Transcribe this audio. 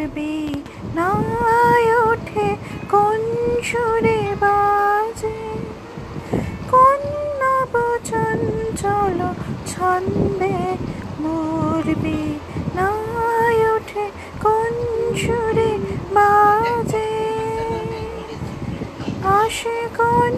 করবে নায় ওঠে কোন সুরে বাজে? কোন নব চঞ্চল ছন্দে মরবে। নায় ওঠে কোন সুরে বাজে? আসে কোন